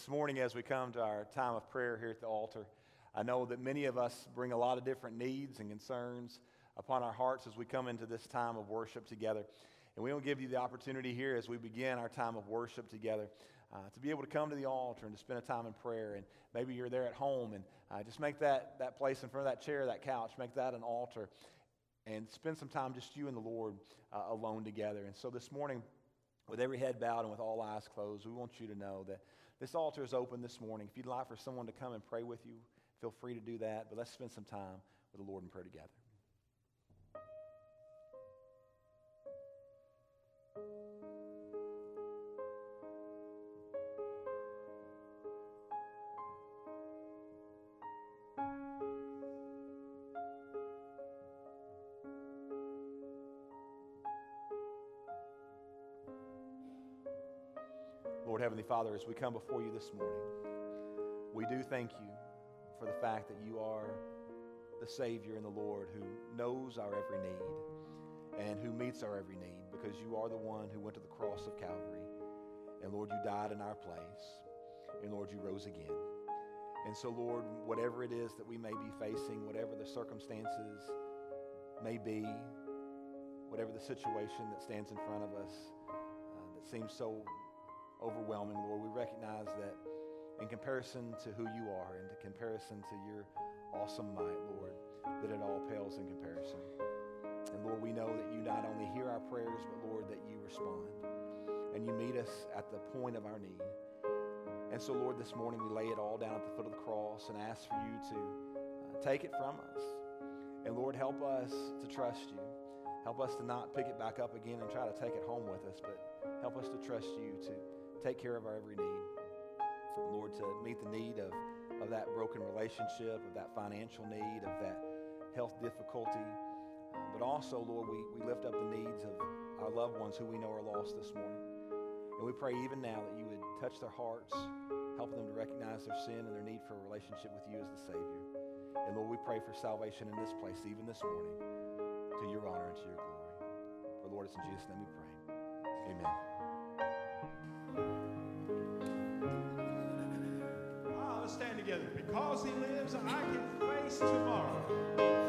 This morning, as we come to our time of prayer here at the altar, I know that many of us bring a lot of different needs and concerns upon our hearts as we come into this time of worship together. And we to give you the opportunity here as we begin our time of worship together uh, to be able to come to the altar and to spend a time in prayer. And maybe you're there at home and uh, just make that, that place in front of that chair, that couch, make that an altar and spend some time just you and the Lord uh, alone together. And so this morning, with every head bowed and with all eyes closed, we want you to know that this altar is open this morning. If you'd like for someone to come and pray with you, feel free to do that. But let's spend some time with the Lord in prayer together. Heavenly Father, as we come before you this morning, we do thank you for the fact that you are the Savior and the Lord who knows our every need and who meets our every need because you are the one who went to the cross of Calvary. And Lord, you died in our place. And Lord, you rose again. And so, Lord, whatever it is that we may be facing, whatever the circumstances may be, whatever the situation that stands in front of us uh, that seems so overwhelming, Lord, we recognize that in comparison to who you are and in comparison to your awesome might, Lord, that it all pales in comparison. And Lord, we know that you not only hear our prayers, but Lord, that you respond and you meet us at the point of our need. And so, Lord, this morning we lay it all down at the foot of the cross and ask for you to uh, take it from us. And Lord, help us to trust you. Help us to not pick it back up again and try to take it home with us, but help us to trust you to take care of our every need. Lord, to meet the need of, of that broken relationship, of that financial need, of that health difficulty. Uh, but also, Lord, we, we lift up the needs of our loved ones who we know are lost this morning. And we pray even now that you would touch their hearts, help them to recognize their sin and their need for a relationship with you as the Savior. And Lord, we pray for salvation in this place, even this morning, to your honor and to your glory. For Lord, it's in Jesus' name we pray. Amen. Together. Because he lives, I can face tomorrow.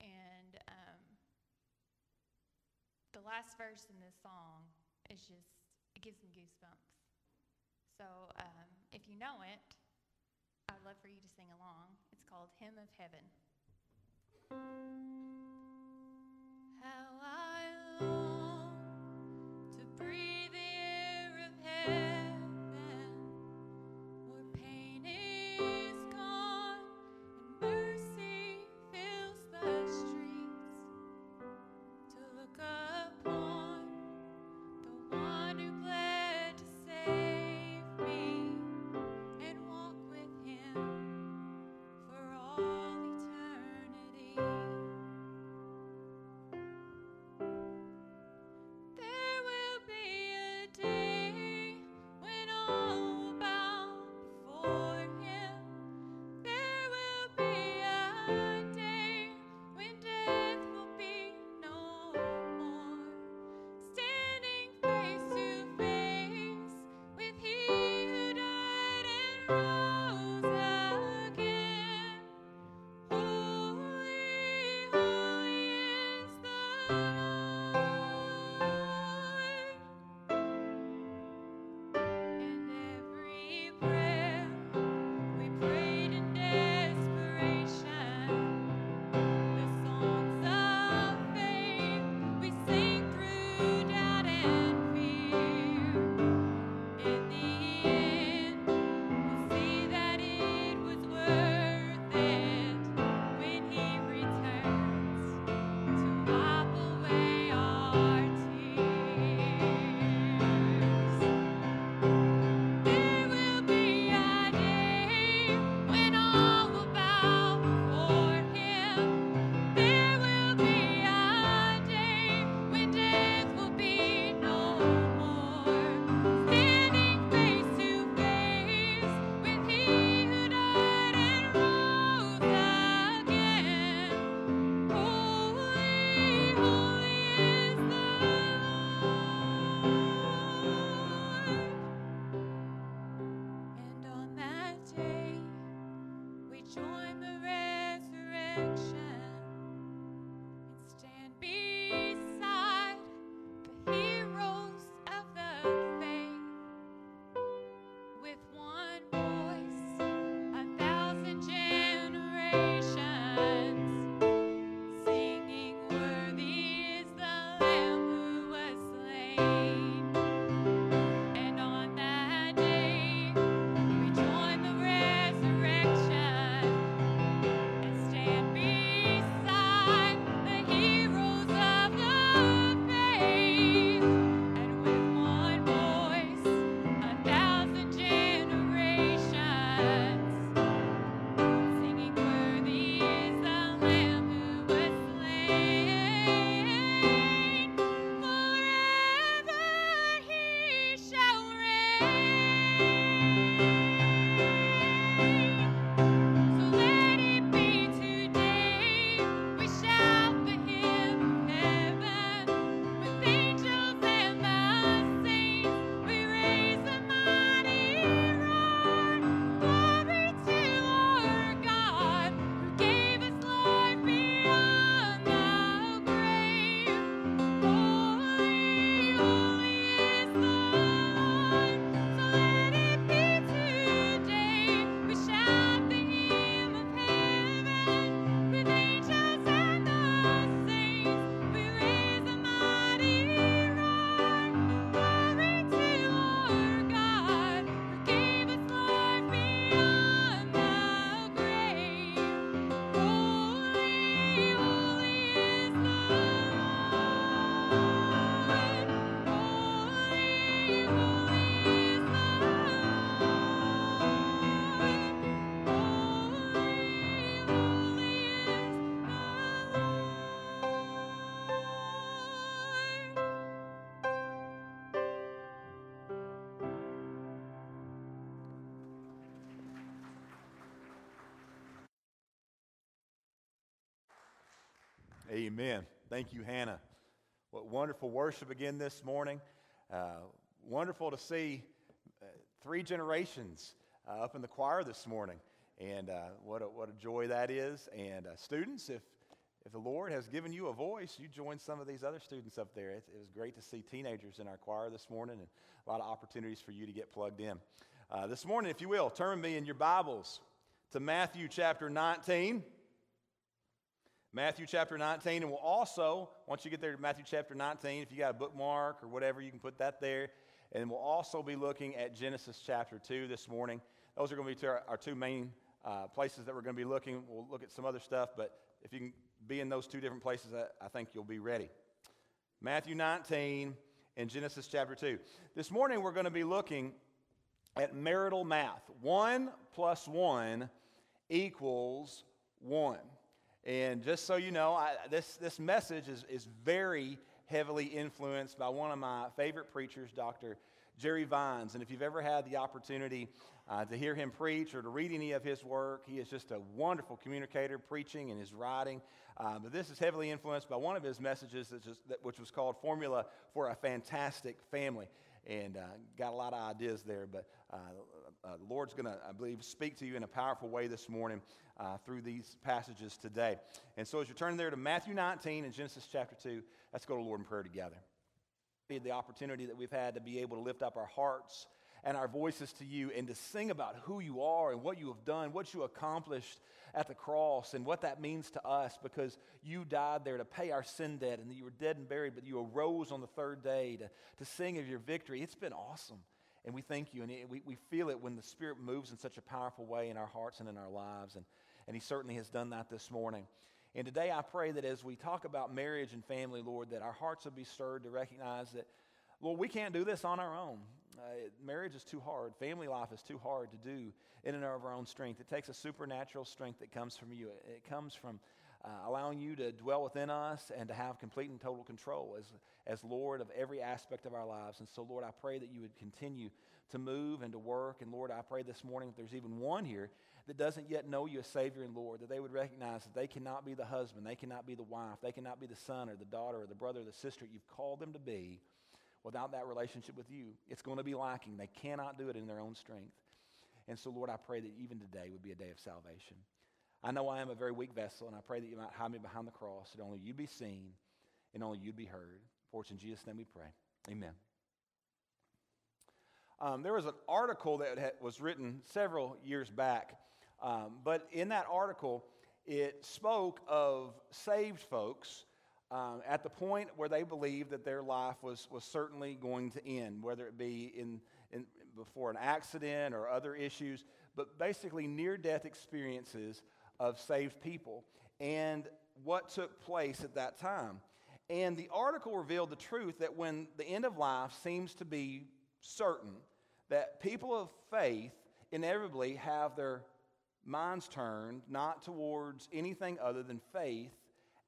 And um, the last verse in this song is just, it gives me goosebumps. So um, if you know it, I would love for you to sing along. It's called Hymn of Heaven. How I Amen. Thank you, Hannah. What wonderful worship again this morning. Uh, wonderful to see uh, three generations uh, up in the choir this morning. And uh, what, a, what a joy that is. And uh, students, if, if the Lord has given you a voice, you join some of these other students up there. It, it, was great to see teenagers in our choir this morning and a lot of opportunities for you to get plugged in. this morning, if you will, turn me in your Bibles to Matthew chapter 19. Matthew chapter 19, and we'll also, once you get there to Matthew chapter 19, if you got a bookmark or whatever, you can put that there. And we'll also be looking at Genesis chapter 2 this morning. Those are going to be our, our two main uh, places that we're going to be looking. We'll look at some other stuff, but if you can be in those two different places, I, I think you'll be ready. Matthew 19 and Genesis chapter 2. This morning, we're going to be looking at marital math. One plus one equals one. And just so you know, I, this, this message is, is very heavily influenced by one of my favorite preachers, Dr. Jerry Vines. And if you've ever had the opportunity uh, to hear him preach or to read any of his work, he is just a wonderful communicator, preaching and his writing. Uh, but this is heavily influenced by one of his messages, just, that, which was called Formula for a Fantastic Family. And uh, got a lot of ideas there, but uh, the Lord's going to, I believe, speak to you in a powerful way this morning uh, through these passages today. And so, as you turn there to Matthew 19 and Genesis chapter 2, let's go to Lord in prayer together. The opportunity that we've had to be able to lift up our hearts and our voices to you and to sing about who you are and what you have done, what you accomplished at the cross, and what that means to us because you died there to pay our sin debt and you were dead and buried, but you arose on the third day to, to sing of your victory. It's been awesome. And we thank you. And it, we, we feel it when the Spirit moves in such a powerful way in our hearts and in our lives. And, and He certainly has done that this morning. And today I pray that as we talk about marriage and family, Lord, that our hearts will be stirred to recognize that, Lord, we can't do this on our own. Uh, marriage is too hard. Family life is too hard to do in and of our own strength. It takes a supernatural strength that comes from you. It comes from uh, allowing you to dwell within us and to have complete and total control as, as Lord of every aspect of our lives. And so, Lord, I pray that you would continue to move and to work. And Lord, I pray this morning if there's even one here that doesn't yet know you as Savior and Lord, that they would recognize that they cannot be the husband, they cannot be the wife, they cannot be the son or the daughter or the brother or the sister you've called them to be without that relationship with you. It's going to be lacking. They cannot do it in their own strength. And so, Lord, I pray that even today would be a day of salvation. I know I am a very weak vessel, and I pray that you might hide me behind the cross, that only you be seen and only you be heard. For it's in Jesus' name we pray. Amen. Um, there was an article that had, was written several years back, um, but in that article, it spoke of saved folks um, at the point where they believed that their life was, was certainly going to end, whether it be in, in, before an accident or other issues, but basically near death experiences of saved people and what took place at that time. And the article revealed the truth that when the end of life seems to be certain, that people of faith inevitably have their minds turned not towards anything other than faith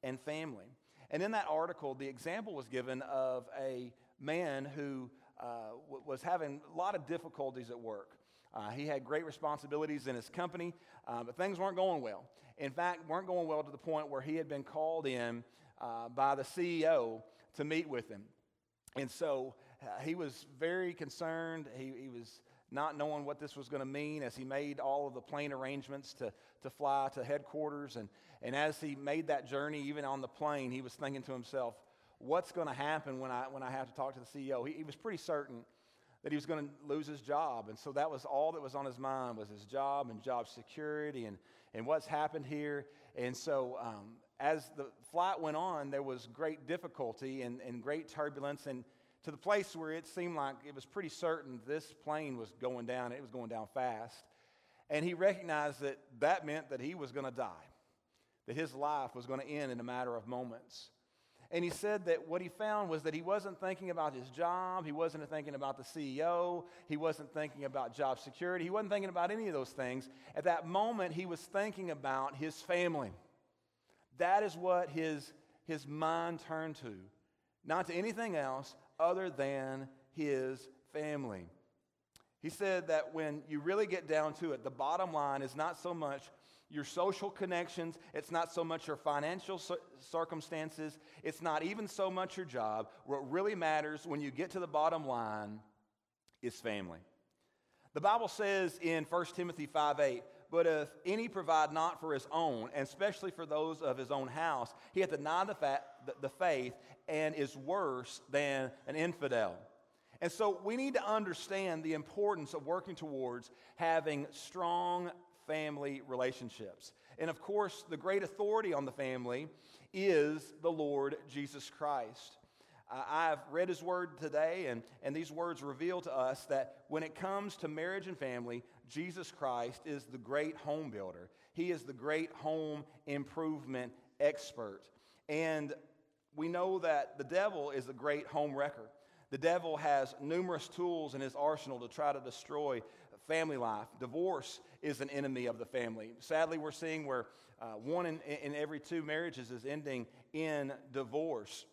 and family. And in that article, the example was given of a man who uh, was having a lot of difficulties at work. Uh, he had great responsibilities in his company, uh, but things weren't going well. In fact, weren't going well to the point where he had been called in uh, by the CEO to meet with him. And so uh, he was very concerned. He, he was not knowing what this was going to mean as he made all of the plane arrangements to, to fly to headquarters. And, and as he made that journey, even on the plane, he was thinking to himself, what's going to happen when I, when I have to talk to the CEO? He, he was pretty certain that he was going to lose his job. And so that was all that was on his mind was his job and job security and, and what's happened here. And so um, as the flight went on, there was great difficulty and, and great turbulence and to the place where it seemed like it was pretty certain this plane was going down. It was going down fast. And he recognized that that meant that he was going to die, that his life was going to end in a matter of moments. And he said that what he found was that he wasn't thinking about his job. He wasn't thinking about the CEO. He wasn't thinking about job security. He wasn't thinking about any of those things. At that moment, he was thinking about his family. That is what his, his mind turned to, not to anything else other than his family. He said that when you really get down to it, the bottom line is not so much your social connections, it's not so much your financial circumstances, it's not even so much your job. What really matters when you get to the bottom line is family. The Bible says in 1 Timothy 5 8, But if any provide not for his own, and especially for those of his own house, he hath denied the, fa- the, the faith and is worse than an infidel. And so we need to understand the importance of working towards having strong family relationships. And of course, the great authority on the family is the Lord Jesus Christ. Uh, I've read his word today, and, and these words reveal to us that when it comes to marriage and family, Jesus Christ is the great home builder. He is the great home improvement expert. And we know that the devil is a great home wrecker. The devil has numerous tools in his arsenal to try to destroy family life. Divorce is an enemy of the family. Sadly, we're seeing where uh, one in, in every two marriages is ending in divorce.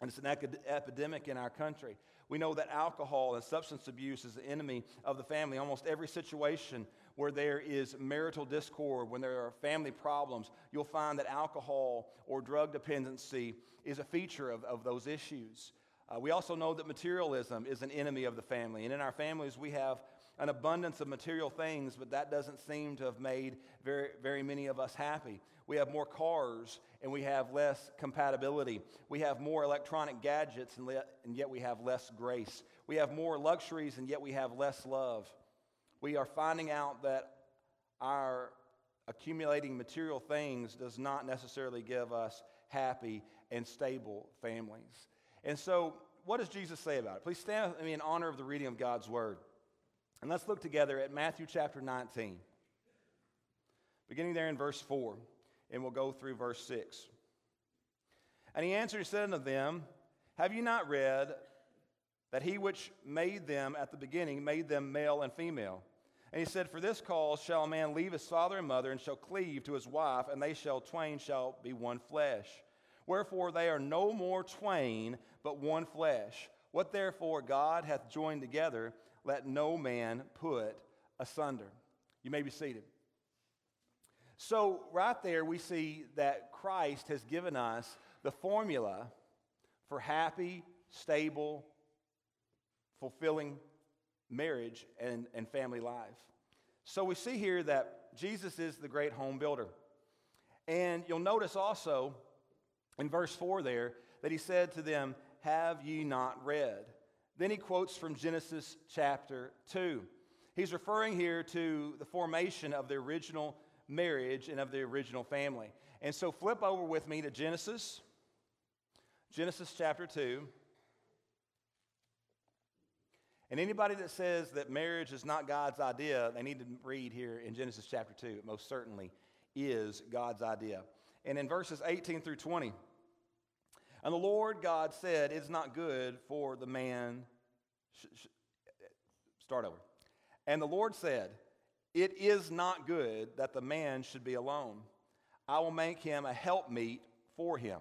And it's an epidemic in our country. We know that alcohol and substance abuse is the enemy of the family. Almost every situation where there is marital discord, when there are family problems, you'll find that alcohol or drug dependency is a feature of, of those issues. Uh, we also know that materialism is an enemy of the family. And in our families, we have an abundance of material things, but that doesn't seem to have made very, very many of us happy. We have more cars and we have less compatibility. We have more electronic gadgets and, le- and yet we have less grace. We have more luxuries and yet we have less love. We are finding out that our accumulating material things does not necessarily give us happy and stable families. And so, what does Jesus say about it? Please stand with me in honor of the reading of God's word. And let's look together at Matthew chapter 19, beginning there in verse 4, and we'll go through verse 6. And he answered and said unto them, Have you not read that he which made them at the beginning made them male and female? And he said, For this cause shall a man leave his father and mother, and shall cleave to his wife, and they shall twain shall be one flesh. Wherefore they are no more twain, but one flesh. What therefore God hath joined together, let no man put asunder. You may be seated. So, right there, we see that Christ has given us the formula for happy, stable, fulfilling marriage and, and family life. So, we see here that Jesus is the great home builder. And you'll notice also in verse 4 there that he said to them, Have ye not read? Then he quotes from Genesis chapter 2. He's referring here to the formation of the original marriage and of the original family. And so flip over with me to Genesis, Genesis chapter 2. And anybody that says that marriage is not God's idea, they need to read here in Genesis chapter 2. It most certainly is God's idea. And in verses 18 through 20, and the Lord God said, It's not good for the man. Sh- sh- start over. And the Lord said, It is not good that the man should be alone. I will make him a helpmeet for him.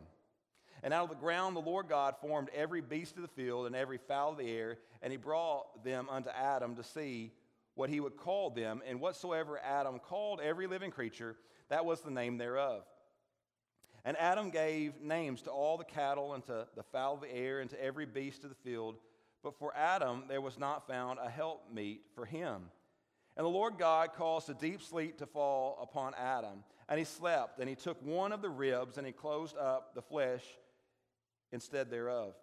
And out of the ground the Lord God formed every beast of the field and every fowl of the air, and he brought them unto Adam to see what he would call them. And whatsoever Adam called every living creature, that was the name thereof. And Adam gave names to all the cattle and to the fowl of the air and to every beast of the field. But for Adam there was not found a helpmeet for him. And the Lord God caused a deep sleep to fall upon Adam. And he slept, and he took one of the ribs, and he closed up the flesh instead thereof.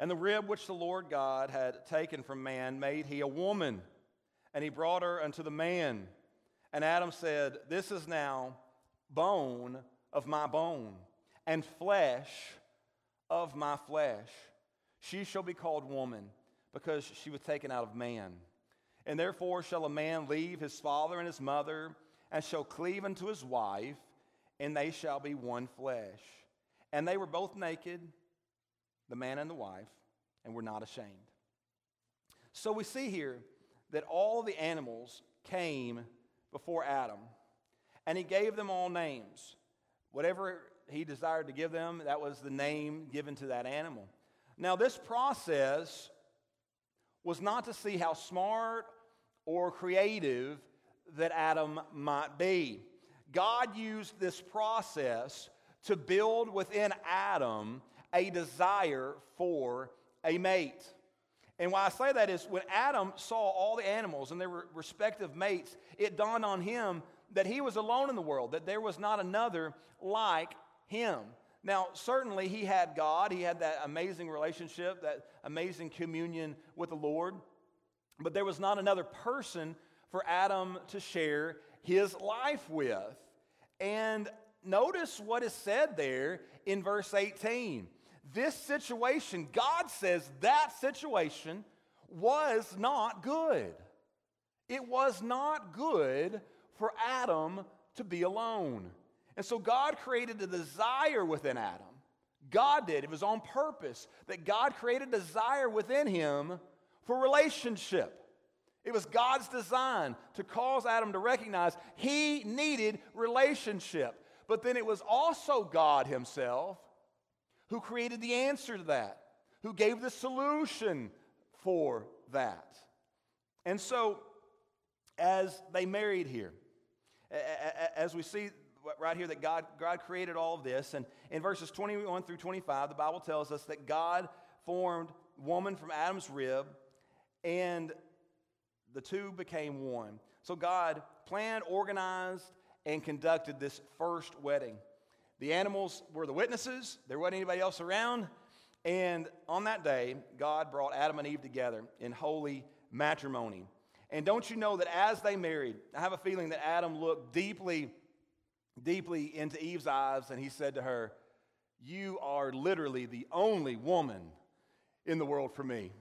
And the rib which the Lord God had taken from man made he a woman, and he brought her unto the man. And Adam said, This is now bone of my bone, and flesh of my flesh. She shall be called woman, because she was taken out of man. And therefore shall a man leave his father and his mother, and shall cleave unto his wife, and they shall be one flesh. And they were both naked, the man and the wife, and were not ashamed. So we see here that all the animals came before Adam, and he gave them all names. Whatever he desired to give them, that was the name given to that animal. Now, this process was not to see how smart or creative that Adam might be. God used this process to build within Adam a desire for a mate. And why I say that is when Adam saw all the animals and their respective mates, it dawned on him that he was alone in the world, that there was not another like him. Now, certainly he had God, he had that amazing relationship, that amazing communion with the Lord, but there was not another person for Adam to share his life with. And notice what is said there in verse 18. This situation, God says that situation was not good. It was not good for Adam to be alone. And so God created a desire within Adam. God did. It was on purpose that God created desire within him for relationship. It was God's design to cause Adam to recognize he needed relationship. But then it was also God Himself who created the answer to that, who gave the solution for that. And so, as they married here, as we see right here that God, God created all of this, and in verses 21 through 25, the Bible tells us that God formed woman from Adam's rib, and the two became one. So God planned, organized, and conducted this first wedding. The animals were the witnesses, there wasn't anybody else around. And on that day, God brought Adam and Eve together in holy matrimony. And don't you know that as they married, I have a feeling that Adam looked deeply, deeply into Eve's eyes and he said to her, You are literally the only woman in the world for me.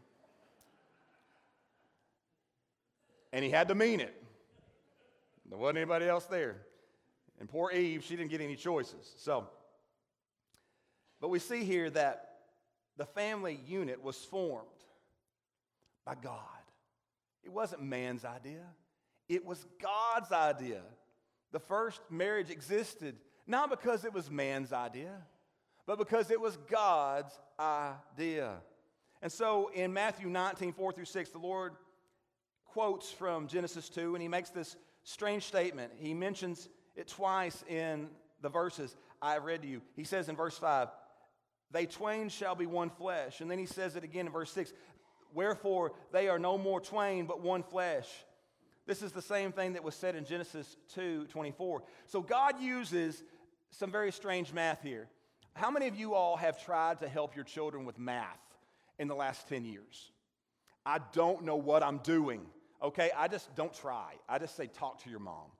And he had to mean it. There wasn't anybody else there. And poor Eve, she didn't get any choices. So, but we see here that the family unit was formed by God. It wasn't man's idea, it was God's idea. The first marriage existed not because it was man's idea, but because it was God's idea. And so in Matthew 19, 4 through 6, the Lord quotes from Genesis 2, and he makes this strange statement. He mentions it twice in the verses I have read to you. He says in verse 5, They twain shall be one flesh. And then he says it again in verse 6, Wherefore they are no more twain, but one flesh. This is the same thing that was said in Genesis 2 24. So God uses some very strange math here. How many of you all have tried to help your children with math in the last 10 years? I don't know what I'm doing. Okay, I just don't try. I just say, talk to your mom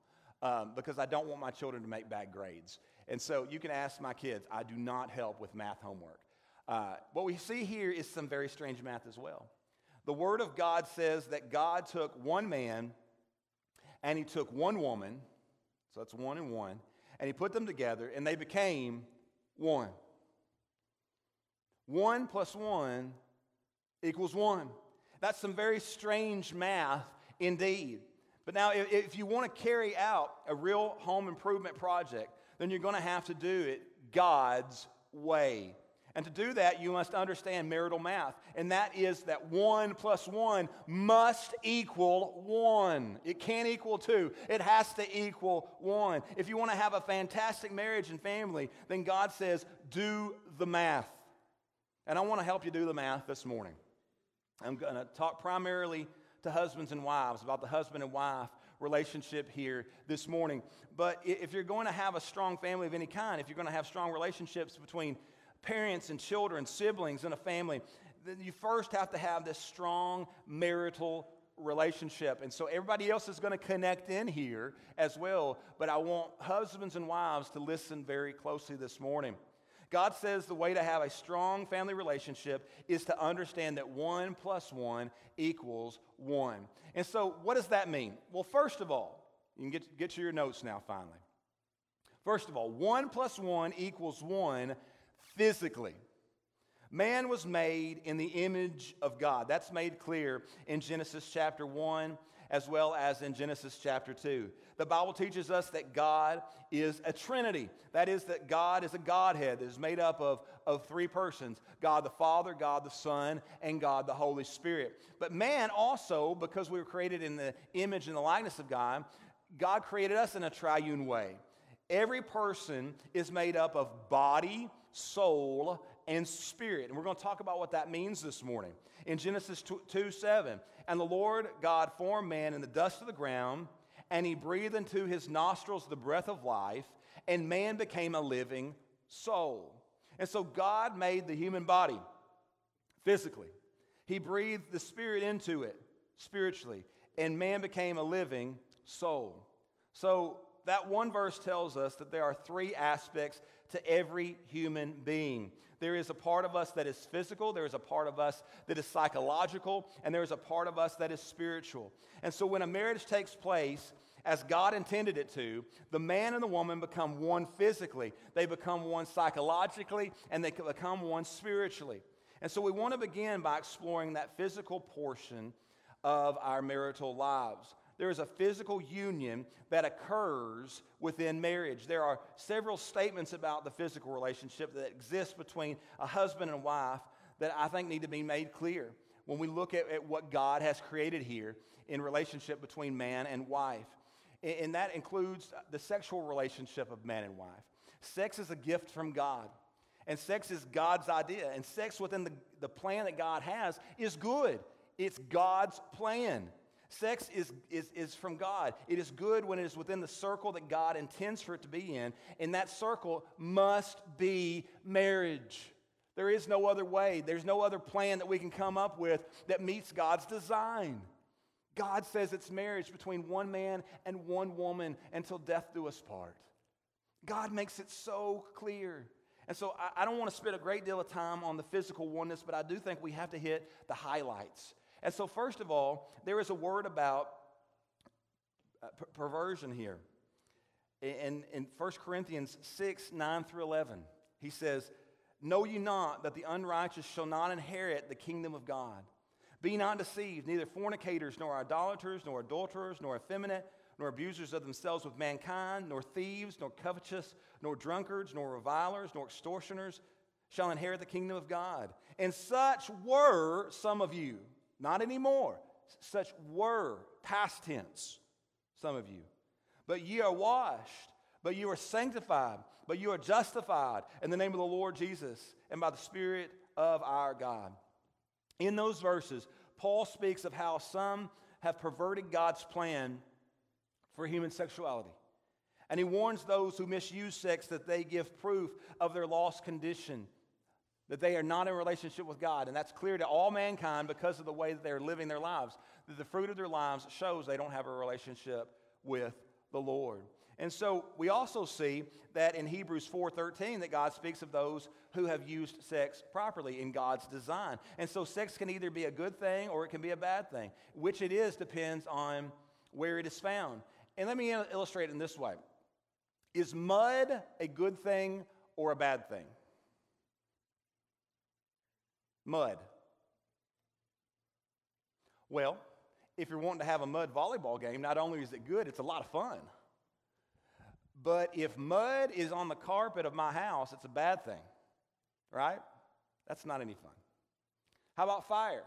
um, because I don't want my children to make bad grades. And so you can ask my kids, I do not help with math homework. Uh, what we see here is some very strange math as well. The Word of God says that God took one man and he took one woman, so that's one and one, and he put them together and they became one. One plus one equals one. That's some very strange math indeed. But now, if, you want to carry out a real home improvement project, then you're going to have to do it God's way. And to do that, you must understand marital math. And that is that one plus one must equal one. It can't equal two, it has to equal one. If you want to have a fantastic marriage and family, then God says, do the math. And I want to help you do the math this morning. I'm going to talk primarily to husbands and wives about the husband and wife relationship here this morning. But if you're going to have a strong family of any kind, if you're going to have strong relationships between parents and children, siblings in a family, then you first have to have this strong marital relationship. And so everybody else is going to connect in here as well. But I want husbands and wives to listen very closely this morning. God says the way to have a strong family relationship is to understand that one plus one equals one. And so, what does that mean? Well, first of all, you can get, get to your notes now, finally. First of all, one plus one equals one physically. Man was made in the image of God. That's made clear in Genesis chapter 1 as well as in Genesis chapter 2. The Bible teaches us that God is a trinity. That is, that God is a Godhead that is made up of, of three persons God the Father, God the Son, and God the Holy Spirit. But man also, because we were created in the image and the likeness of God, God created us in a triune way. Every person is made up of body, soul, and spirit. And we're going to talk about what that means this morning. In Genesis 2, 2 7, and the Lord God formed man in the dust of the ground, and he breathed into his nostrils the breath of life, and man became a living soul. And so God made the human body physically. He breathed the spirit into it spiritually, and man became a living soul. So that one verse tells us that there are three aspects to every human being. There is a part of us that is physical, there is a part of us that is psychological, and there is a part of us that is spiritual. And so when a marriage takes place, as God intended it to, the man and the woman become one physically, they become one psychologically, and they become one spiritually. And so we want to begin by exploring that physical portion of our marital lives. There is a physical union that occurs within marriage. There are several statements about the physical relationship that exists between a husband and wife that I think need to be made clear when we look at, at what God has created here in relationship between man and wife. And, and that includes the sexual relationship of man and wife. Sex is a gift from God. And sex is God's idea. And sex within the, the plan that God has is good. It's God's plan. Sex is, is, is from God. It is good when it is within the circle that God intends for it to be in, and that circle must be marriage. There is no other way, there's no other plan that we can come up with that meets God's design. God says it's marriage between one man and one woman until death do us part. God makes it so clear. And so I, I don't want to spend a great deal of time on the physical oneness, but I do think we have to hit the highlights. And so, first of all, there is a word about uh, per- perversion here. In, in 1 Corinthians 6 9 through 11, he says, Know ye not that the unrighteous shall not inherit the kingdom of God? Be not deceived, neither fornicators, nor idolaters, nor adulterers, nor effeminate, nor abusers of themselves with mankind, nor thieves, nor covetous, nor drunkards, nor revilers, nor extortioners shall inherit the kingdom of God. And such were some of you. Not anymore. Such were, past tense, some of you. But ye are washed, but you are sanctified, but you are justified in the name of the Lord Jesus and by the Spirit of our God. In those verses, Paul speaks of how some have perverted God's plan for human sexuality. And he warns those who misuse sex that they give proof of their lost condition that they are not in relationship with God. And that's clear to all mankind because of the way that they're living their lives. That the fruit of their lives shows they don't have a relationship with the Lord. And so we also see that in Hebrews 4:13 that God speaks of those who have used sex properly in God's design. And so sex can either be a good thing or it can be a bad thing. Which it is depends on where it is found. And let me illustrate in this way. Is mud a good thing or a bad thing? Mud. Well, if you're wanting to have a mud volleyball game, not only is it good, it's a lot of fun. But if mud is on the carpet of my house, it's a bad thing, right? That's not any fun. How about fire?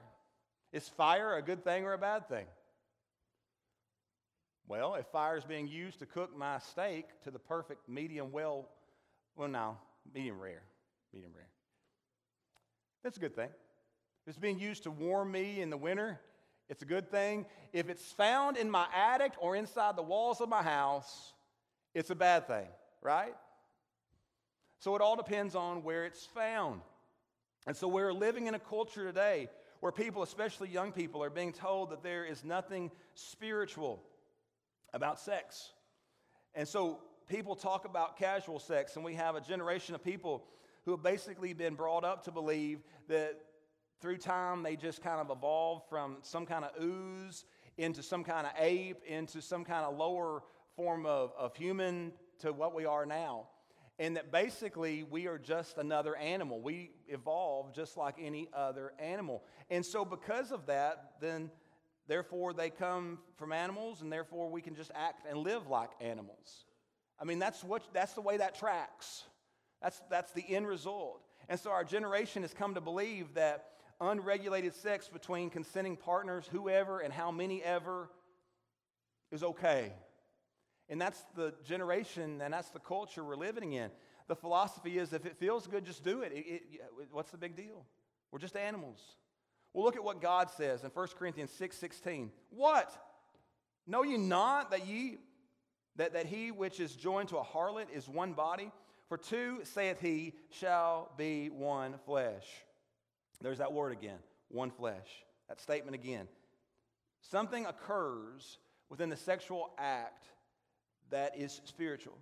Is fire a good thing or a bad thing? Well, if fire is being used to cook my steak to the perfect medium well, well, no, medium rare, medium rare. That's a good thing. If it's being used to warm me in the winter, it's a good thing. If it's found in my attic or inside the walls of my house, it's a bad thing, right? So it all depends on where it's found. And so we're living in a culture today where people, especially young people, are being told that there is nothing spiritual about sex. And so people talk about casual sex, and we have a generation of people who have basically been brought up to believe that through time they just kind of evolved from some kind of ooze into some kind of ape, into some kind of lower form of, of human to what we are now. And that basically we are just another animal. We evolve just like any other animal. And so, because of that, then therefore they come from animals, and therefore we can just act and live like animals. I mean, that's, what, that's the way that tracks. That's, that's the end result. And so our generation has come to believe that unregulated sex between consenting partners, whoever and how many ever, is okay. And that's the generation and that's the culture we're living in. The philosophy is if it feels good, just do it. It- it- what's the big deal? We're just animals. Well, look at what God says in 1 Corinthians 6 16. What? Know ye not that ye that, that he which is joined to a harlot is one body? For two, saith he, shall be one flesh. There's that word again, one flesh. That statement again. Something occurs within the sexual act that is spiritual.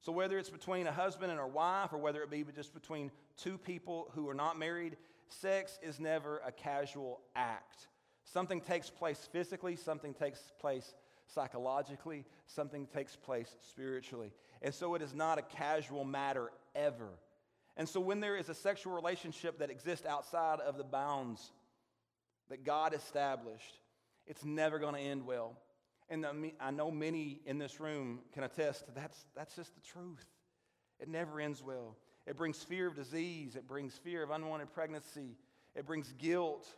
So, whether it's between a husband and a wife, or whether it be just between two people who are not married, sex is never a casual act. Something takes place physically, something takes place psychologically, something takes place spiritually. And so, it is not a casual matter ever. And so, when there is a sexual relationship that exists outside of the bounds that God established, it's never going to end well. And I know many in this room can attest to that's, that's just the truth. It never ends well. It brings fear of disease, it brings fear of unwanted pregnancy, it brings guilt,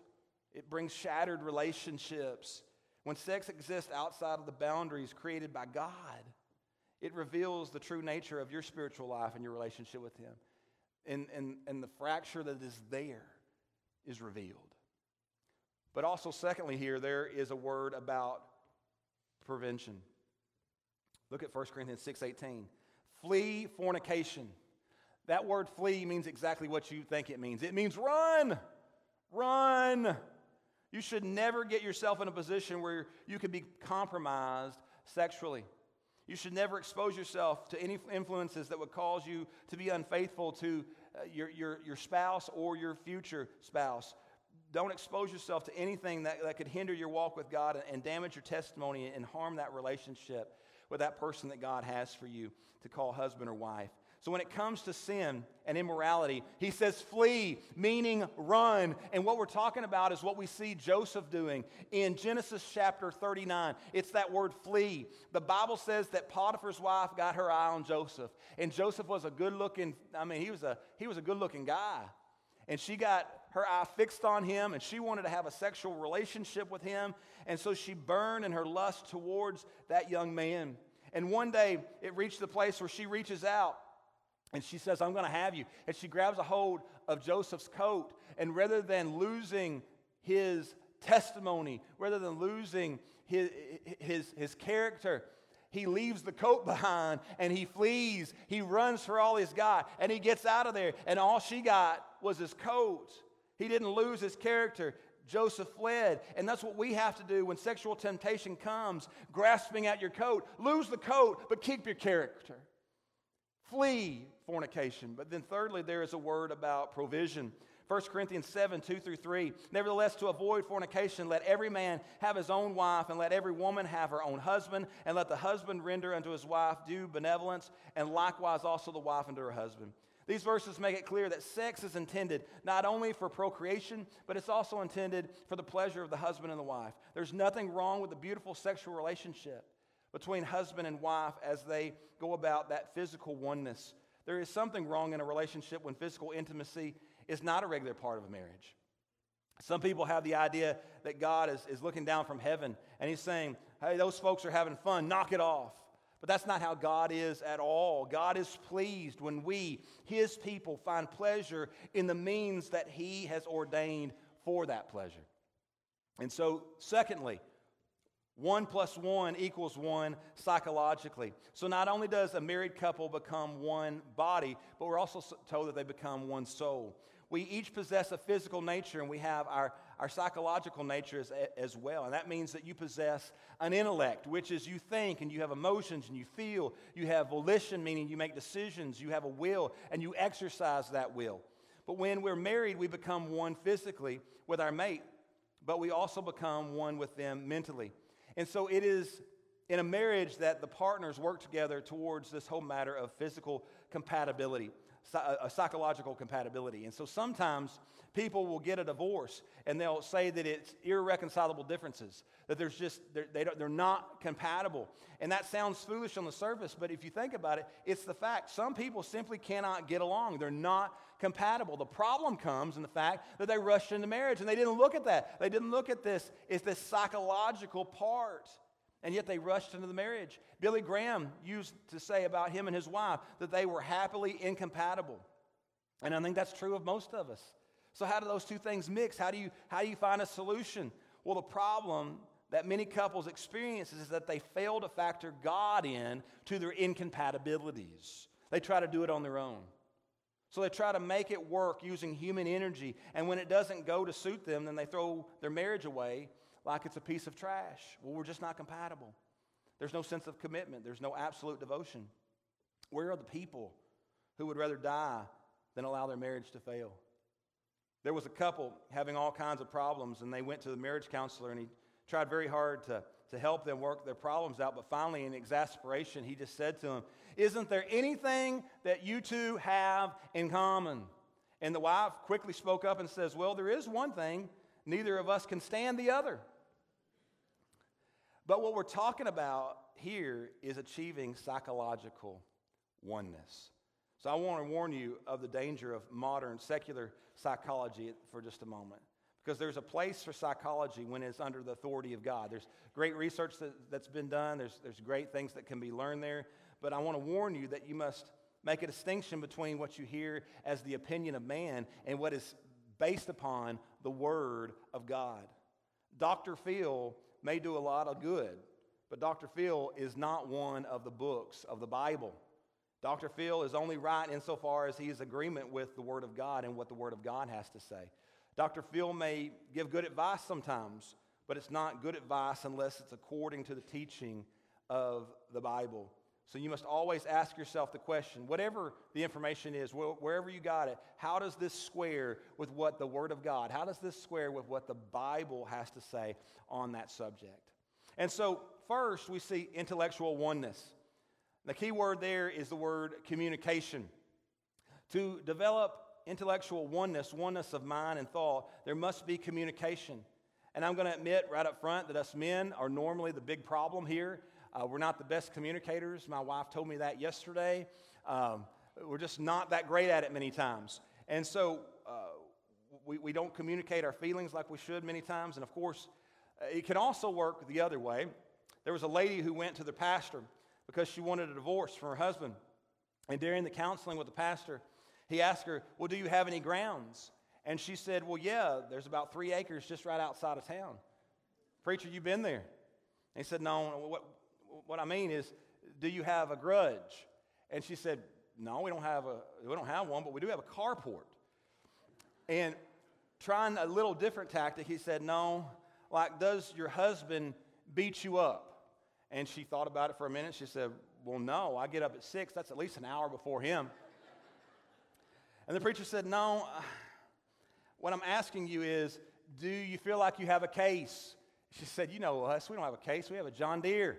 it brings shattered relationships. When sex exists outside of the boundaries created by God, it reveals the true nature of your spiritual life and your relationship with Him. And, and, and the fracture that is there is revealed. But also, secondly, here, there is a word about prevention. Look at 1 Corinthians 6:18. Flee fornication. That word flee means exactly what you think it means. It means run. Run. You should never get yourself in a position where you can be compromised sexually. You should never expose yourself to any influences that would cause you to be unfaithful to uh, your, your, your spouse or your future spouse. Don't expose yourself to anything that, that could hinder your walk with God and, and damage your testimony and harm that relationship with that person that God has for you to call husband or wife. So when it comes to sin and immorality, he says flee, meaning run. And what we're talking about is what we see Joseph doing in Genesis chapter 39. It's that word flee. The Bible says that Potiphar's wife got her eye on Joseph. And Joseph was a good looking, I mean, he was a he was a good looking guy. And she got her eye fixed on him and she wanted to have a sexual relationship with him. And so she burned in her lust towards that young man. And one day it reached the place where she reaches out and she says, I'm going to have you. And she grabs a hold of Joseph's coat. And rather than losing his testimony, rather than losing his, his, his character, he leaves the coat behind and he flees. He runs for all he's got and he gets out of there. And all she got was his coat. He didn't lose his character. Joseph fled. And that's what we have to do when sexual temptation comes, grasping at your coat. Lose the coat, but keep your character. Flee fornication. But then, thirdly, there is a word about provision. 1 Corinthians 7, 2 through 3. Nevertheless, to avoid fornication, let every man have his own wife, and let every woman have her own husband, and let the husband render unto his wife due benevolence, and likewise also the wife unto her husband. These verses make it clear that sex is intended not only for procreation, but it's also intended for the pleasure of the husband and the wife. There's nothing wrong with the beautiful sexual relationship between husband and wife as they go about that physical oneness. There is something wrong in a relationship when physical intimacy is not a regular part of a marriage. Some people have the idea that God is, is looking down from heaven and he's saying, hey, those folks are having fun, knock it off. But that's not how God is at all. God is pleased when we, his people, find pleasure in the means that he has ordained for that pleasure. And so, secondly, one plus one equals one psychologically. So, not only does a married couple become one body, but we're also told that they become one soul. We each possess a physical nature and we have our, our psychological nature as, as well. And that means that you possess an intellect, which is you think and you have emotions and you feel. You have volition, meaning you make decisions. You have a will and you exercise that will. But when we're married, we become one physically with our mate, but we also become one with them mentally. And so it is in a marriage that the partners work together towards this whole matter of physical compatibility, a uh, psychological compatibility. And so sometimes people will get a divorce and they'll say that it's irreconcilable differences, that there's just, they're, they don't, they're not compatible. And that sounds foolish on the surface, but if you think about it, it's the fact. Some people simply cannot get along. They're not compatible. The problem comes in the fact that they rushed into marriage and they didn't look at that. They didn't look at this. It's this psychological part. And yet they rushed into the marriage. Billy Graham used to say about him and his wife that they were happily incompatible. And I think that's true of most of us. So, how do those two things mix? How do you, how do you find a solution? Well, the problem that many couples experience is that they fail to factor God in to their incompatibilities. They try to do it on their own. So they try to make it work using human energy. And when it doesn't go to suit them, then they throw their marriage away like it's a piece of trash. Well, we're just not compatible. There's no sense of commitment, there's no absolute devotion. Where are the people who would rather die than allow their marriage to fail? There was a couple having all kinds of problems, and they went to the marriage counselor, and he tried very hard to, to help them work their problems out. But finally, in exasperation, he just said to them, Isn't there anything that you two have in common? And the wife quickly spoke up and says, Well, there is one thing. Neither of us can stand the other. But what we're talking about here is achieving psychological oneness. So I want to warn you of the danger of modern secular psychology for just a moment. Because there's a place for psychology when it's under the authority of God. There's great research that, that's been done, there's, there's great things that can be learned there. But I want to warn you that you must make a distinction between what you hear as the opinion of man and what is based upon the Word of God. Dr. Phil may do a lot of good, but Dr. Phil is not one of the books of the Bible. Dr. Phil is only right insofar as he is agreement with the Word of God and what the Word of God has to say. Dr. Phil may give good advice sometimes, but it's not good advice unless it's according to the teaching of the Bible. So you must always ask yourself the question whatever the information is, wherever you got it, how does this square with what the Word of God, how does this square with what the Bible has to say on that subject? And so, first, we see intellectual oneness. The key word there is the word communication. To develop intellectual oneness, oneness of mind and thought, there must be communication. And I'm going to admit right up front that us men are normally the big problem here. Uh, we're not the best communicators. My wife told me that yesterday. Um, we're just not that great at it many times. And so uh, we, we don't communicate our feelings like we should many times. And of course, uh, it can also work the other way. There was a lady who went to the pastor because she wanted a divorce from her husband. And during the counseling with the pastor, he asked her, Well, do you have any grounds? And she said, Well, yeah, there's about three acres just right outside of town. Preacher, you've been there? And he said, No, what, what I mean is, do you have a grudge? And she said, No, we don't have a we don't have one, but we do have a carport. And trying a little different tactic, he said, No, like, does your husband beat you up? And she thought about it for a minute. She said, Well, no, I get up at six. That's at least an hour before him. And the preacher said, No, uh, what I'm asking you is, do you feel like you have a case? She said, You know us, we don't have a case, we have a John Deere.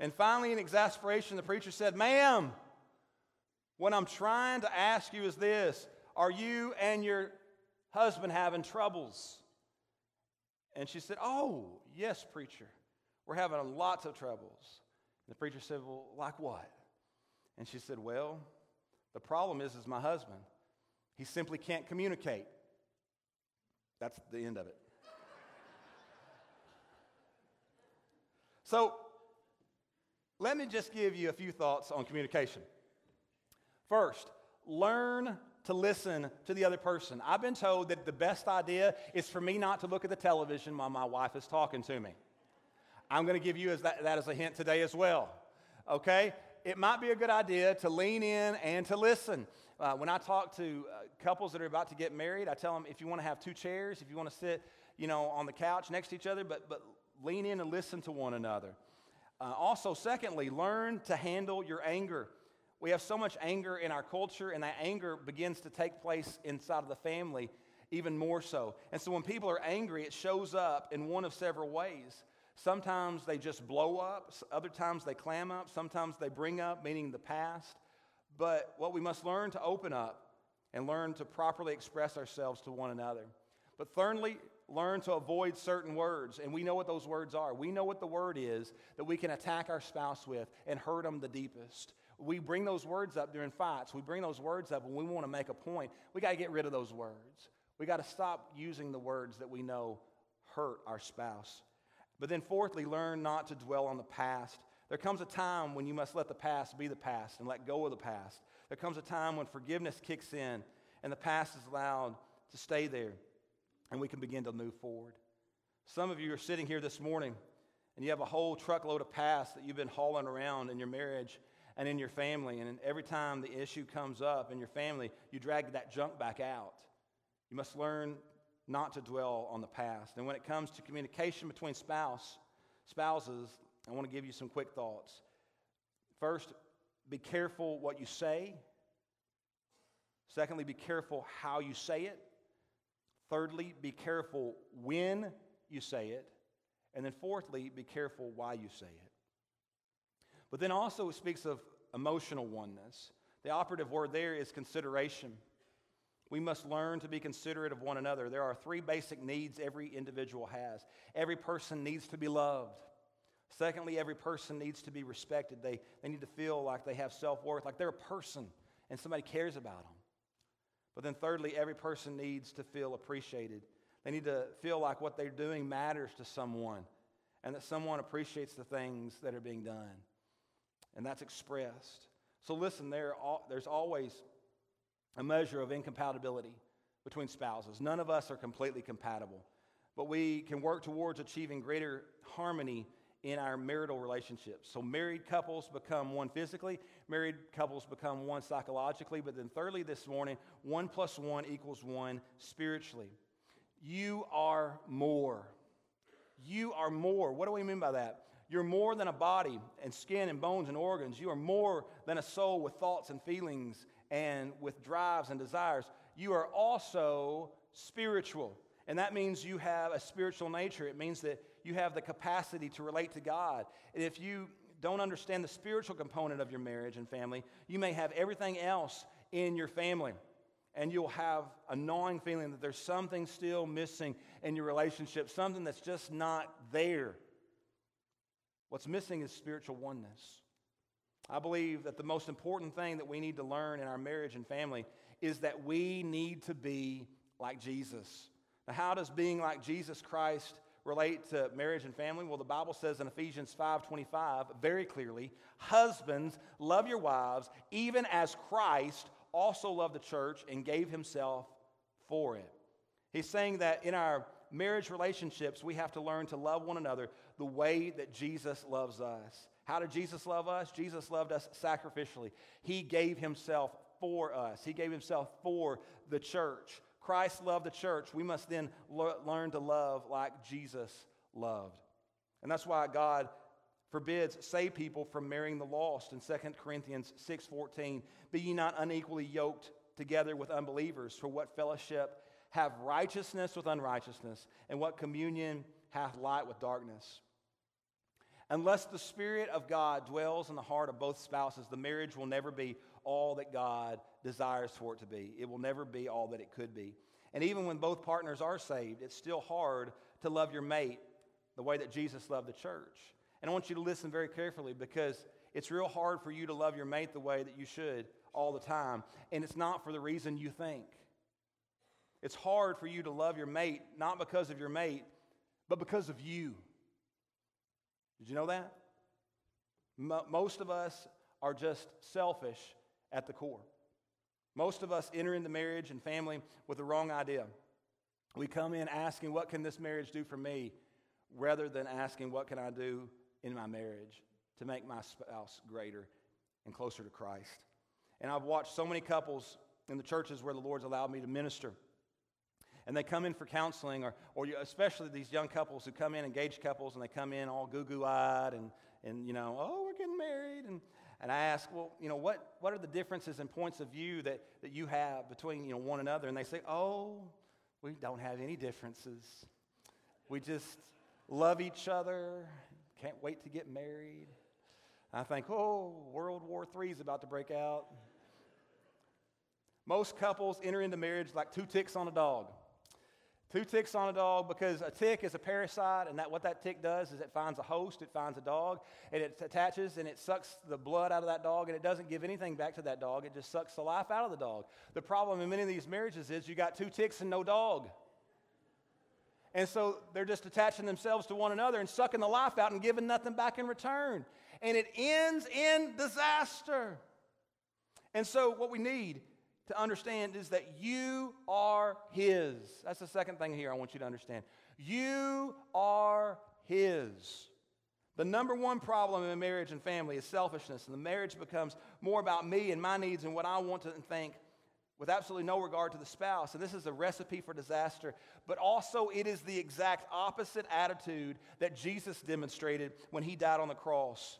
And finally, in exasperation, the preacher said, Ma'am, what I'm trying to ask you is this Are you and your husband having troubles? And she said, Oh, yes, preacher. We're having lots of troubles. And the preacher said, Well, like what? And she said, Well, the problem is, is my husband. He simply can't communicate. That's the end of it. so, let me just give you a few thoughts on communication. First, learn to listen to the other person. I've been told that the best idea is for me not to look at the television while my wife is talking to me. I'm going to give you as that, that as a hint today as well. Okay? It might be a good idea to lean in and to listen. Uh, when I talk to uh, couples that are about to get married, I tell them if you want to have two chairs, if you want to sit, you know, on the couch next to each other, but, but lean in and listen to one another. Uh, also, secondly, learn to handle your anger. We have so much anger in our culture, and that anger begins to take place inside of the family even more so. And so when people are angry, it shows up in one of several ways. Sometimes they just blow up, other times they clam up, sometimes they bring up, meaning the past. But what we must learn to open up and learn to properly express ourselves to one another. But thirdly, learn to avoid certain words. And we know what those words are. We know what the word is that we can attack our spouse with and hurt them the deepest. We bring those words up during fights. We bring those words up when we want to make a point. We got to get rid of those words. We got to stop using the words that we know hurt our spouse. But then, fourthly, learn not to dwell on the past. There comes a time when you must let the past be the past and let go of the past. There comes a time when forgiveness kicks in and the past is allowed to stay there and we can begin to move forward. Some of you are sitting here this morning and you have a whole truckload of past that you've been hauling around in your marriage and in your family. And every time the issue comes up in your family, you drag that junk back out. You must learn not to dwell on the past. And when it comes to communication between spouse, spouses, I want to give you some quick thoughts. First, be careful what you say. Secondly, be careful how you say it. Thirdly, be careful when you say it. And then fourthly, be careful why you say it. But then also it speaks of emotional oneness. The operative word there is consideration. We must learn to be considerate of one another. There are three basic needs every individual has. Every person needs to be loved. Secondly, every person needs to be respected. They, they need to feel like they have self worth, like they're a person and somebody cares about them. But then, thirdly, every person needs to feel appreciated. They need to feel like what they're doing matters to someone and that someone appreciates the things that are being done. And that's expressed. So, listen, there, there's always a measure of incompatibility between spouses. None of us are completely compatible, but we can work towards achieving greater harmony in our marital relationships. So, married couples become one physically, married couples become one psychologically, but then, thirdly, this morning, one plus one equals one spiritually. You are more. You are more. What do we mean by that? You're more than a body and skin and bones and organs. You are more than a soul with thoughts and feelings and with drives and desires. You are also spiritual. And that means you have a spiritual nature. It means that you have the capacity to relate to God. And if you don't understand the spiritual component of your marriage and family, you may have everything else in your family. And you'll have a gnawing feeling that there's something still missing in your relationship, something that's just not there. What's missing is spiritual oneness. I believe that the most important thing that we need to learn in our marriage and family is that we need to be like Jesus. Now, how does being like Jesus Christ relate to marriage and family? Well, the Bible says in Ephesians 5:25 very clearly, "Husbands, love your wives, even as Christ also loved the church and gave himself for it." He's saying that in our marriage relationships, we have to learn to love one another the way that Jesus loves us. How did Jesus love us? Jesus loved us sacrificially. He gave himself for us, He gave himself for the church. Christ loved the church. We must then le- learn to love like Jesus loved. And that's why God forbids saved people from marrying the lost in 2 Corinthians 6:14. Be ye not unequally yoked together with unbelievers, for what fellowship have righteousness with unrighteousness, and what communion hath light with darkness? Unless the Spirit of God dwells in the heart of both spouses, the marriage will never be all that God desires for it to be. It will never be all that it could be. And even when both partners are saved, it's still hard to love your mate the way that Jesus loved the church. And I want you to listen very carefully because it's real hard for you to love your mate the way that you should all the time. And it's not for the reason you think. It's hard for you to love your mate, not because of your mate, but because of you. Did you know that? most of us are just selfish at the core. Most of us enter into marriage and family with the wrong idea. We come in asking, What can this marriage do for me? rather than asking, What can I do in my marriage to make my spouse greater and closer to Christ? And I've watched so many couples in the churches where the Lord's allowed me to minister and they come in for counseling, or, or especially these young couples who come in, engaged couples, and they come in all goo goo eyed and, and, you know, oh, we're getting married. And, and I ask, well, you know, what, what are the differences and points of view that, that you have between, you know, one another? And they say, oh, we don't have any differences. We just love each other, can't wait to get married. I think, oh, World War III is about to break out. Most couples enter into marriage like two ticks on a dog. Two ticks on a dog because a tick is a parasite, and that, what that tick does is it finds a host, it finds a dog, and it attaches and it sucks the blood out of that dog, and it doesn't give anything back to that dog. It just sucks the life out of the dog. The problem in many of these marriages is you got two ticks and no dog. And so they're just attaching themselves to one another and sucking the life out and giving nothing back in return. And it ends in disaster. And so, what we need to understand is that you are His. That's the second thing here I want you to understand. You are His. The number one problem in marriage and family is selfishness, and the marriage becomes more about me and my needs and what I want to think with absolutely no regard to the spouse. And this is a recipe for disaster, but also it is the exact opposite attitude that Jesus demonstrated when he died on the cross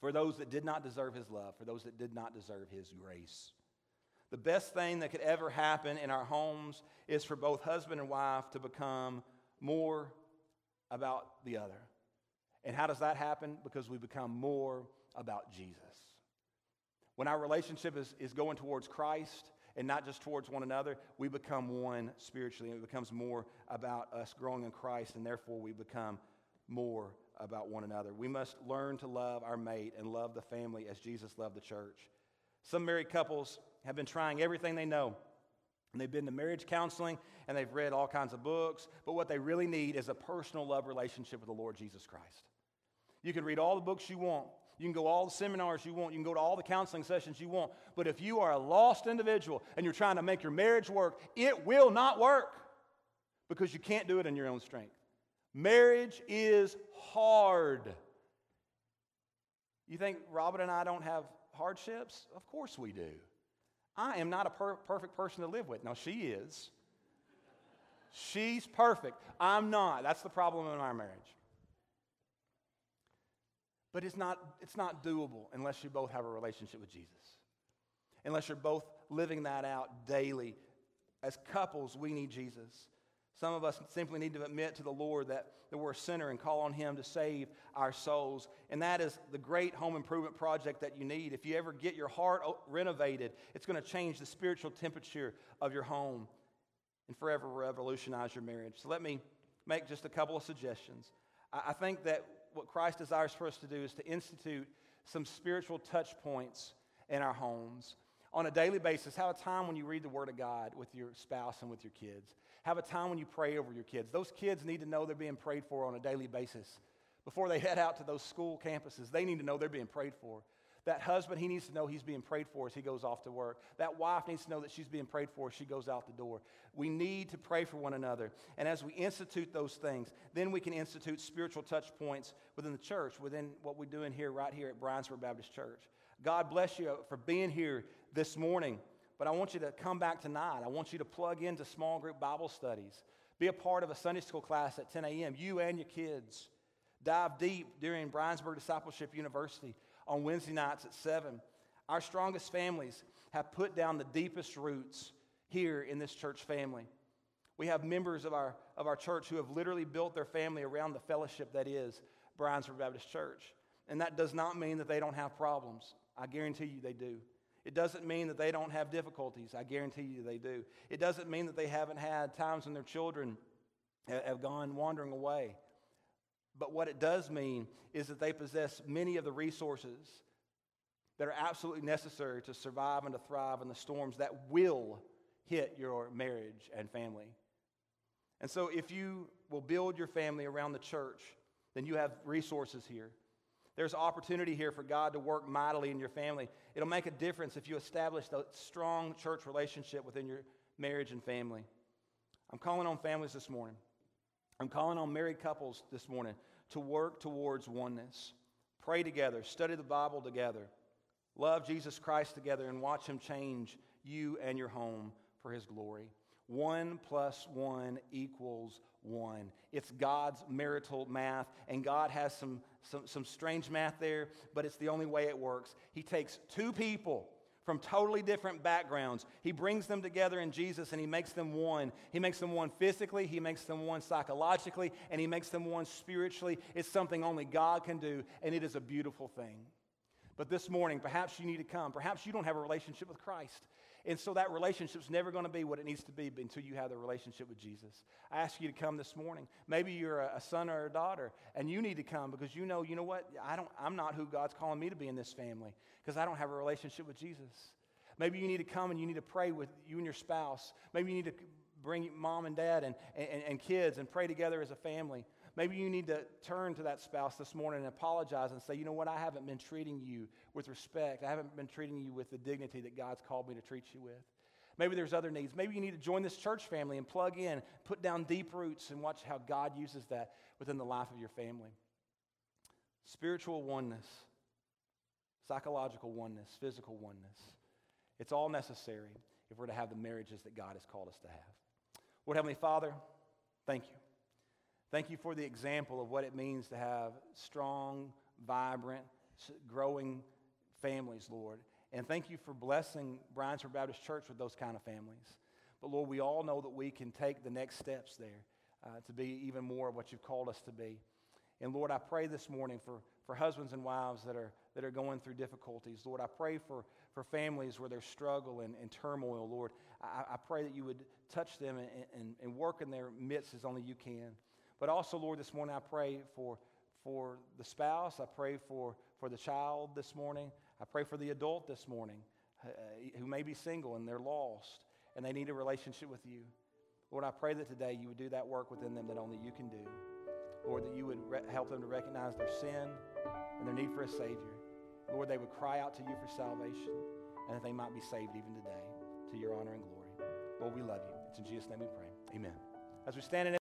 for those that did not deserve his love, for those that did not deserve his grace. The best thing that could ever happen in our homes is for both husband and wife to become more about the other. And how does that happen? Because we become more about Jesus. When our relationship is, is going towards Christ and not just towards one another, we become one spiritually, and it becomes more about us growing in Christ, and therefore we become more about one another. We must learn to love our mate and love the family as Jesus loved the church. Some married couples have been trying everything they know. And they've been to marriage counseling and they've read all kinds of books, but what they really need is a personal love relationship with the Lord Jesus Christ. You can read all the books you want. You can go all the seminars you want. You can go to all the counseling sessions you want. But if you are a lost individual and you're trying to make your marriage work, it will not work because you can't do it in your own strength. Marriage is hard. You think Robin and I don't have hardships? Of course we do. I am not a per- perfect person to live with. Now, she is. She's perfect. I'm not. That's the problem in our marriage. But it's not, it's not doable unless you both have a relationship with Jesus. Unless you're both living that out daily. As couples, we need Jesus. Some of us simply need to admit to the Lord that, that we're a sinner and call on Him to save our souls. And that is the great home improvement project that you need. If you ever get your heart renovated, it's going to change the spiritual temperature of your home and forever revolutionize your marriage. So let me make just a couple of suggestions. I, I think that what Christ desires for us to do is to institute some spiritual touch points in our homes. On a daily basis, have a time when you read the Word of God with your spouse and with your kids. Have a time when you pray over your kids. Those kids need to know they're being prayed for on a daily basis. Before they head out to those school campuses, they need to know they're being prayed for. That husband, he needs to know he's being prayed for as he goes off to work. That wife needs to know that she's being prayed for as she goes out the door. We need to pray for one another. And as we institute those things, then we can institute spiritual touch points within the church, within what we're doing here, right here at Briensburg Baptist Church. God bless you for being here this morning. But I want you to come back tonight. I want you to plug into small group Bible studies. Be a part of a Sunday school class at 10 a.m., you and your kids. Dive deep during Briensburg Discipleship University on Wednesday nights at 7. Our strongest families have put down the deepest roots here in this church family. We have members of our, of our church who have literally built their family around the fellowship that is Briensburg Baptist Church. And that does not mean that they don't have problems. I guarantee you they do. It doesn't mean that they don't have difficulties. I guarantee you they do. It doesn't mean that they haven't had times when their children have gone wandering away. But what it does mean is that they possess many of the resources that are absolutely necessary to survive and to thrive in the storms that will hit your marriage and family. And so, if you will build your family around the church, then you have resources here. There's opportunity here for God to work mightily in your family. It'll make a difference if you establish a strong church relationship within your marriage and family. I'm calling on families this morning. I'm calling on married couples this morning to work towards oneness. Pray together, study the Bible together, love Jesus Christ together, and watch Him change you and your home for His glory. One plus one equals one. It's God's marital math, and God has some, some, some strange math there, but it's the only way it works. He takes two people from totally different backgrounds. He brings them together in Jesus and he makes them one. He makes them one physically, he makes them one psychologically, and he makes them one spiritually. It's something only God can do, and it is a beautiful thing. But this morning, perhaps you need to come. Perhaps you don't have a relationship with Christ. And so that relationship's never going to be what it needs to be until you have the relationship with Jesus. I ask you to come this morning. Maybe you're a, son or a daughter, and you need to come because you know, you know what? I don't, I'm not who God's calling me to be in this family because I don't have a relationship with Jesus. Maybe you need to come and you need to pray with you and your spouse. Maybe you need to bring mom and dad and, and, and kids and pray together as a family. Maybe you need to turn to that spouse this morning and apologize and say, you know what, I haven't been treating you with respect. I haven't been treating you with the dignity that God's called me to treat you with. Maybe there's other needs. Maybe you need to join this church family and plug in, put down deep roots, and watch how God uses that within the life of your family. Spiritual oneness, psychological oneness, physical oneness. It's all necessary if we're to have the marriages that God has called us to have. Lord Heavenly Father, thank you. Thank you for the example of what it means to have strong, vibrant, growing families, Lord. And thank you for blessing Bryansford Baptist Church with those kind of families. But Lord, we all know that we can take the next steps there uh, to be even more of what you've called us to be. And Lord, I pray this morning for, for husbands and wives that are, that are going through difficulties. Lord, I pray for, for families where there's struggle and, and turmoil. Lord, I, I pray that you would touch them and, and, and work in their midst as only you can. But also, Lord, this morning I pray for, for the spouse. I pray for, for the child this morning. I pray for the adult this morning uh, who may be single and they're lost and they need a relationship with you. Lord, I pray that today you would do that work within them that only you can do. Lord, that you would re- help them to recognize their sin and their need for a Savior. Lord, they would cry out to you for salvation and that they might be saved even today to your honor and glory. Lord, we love you. It's in Jesus' name we pray. Amen. As we stand in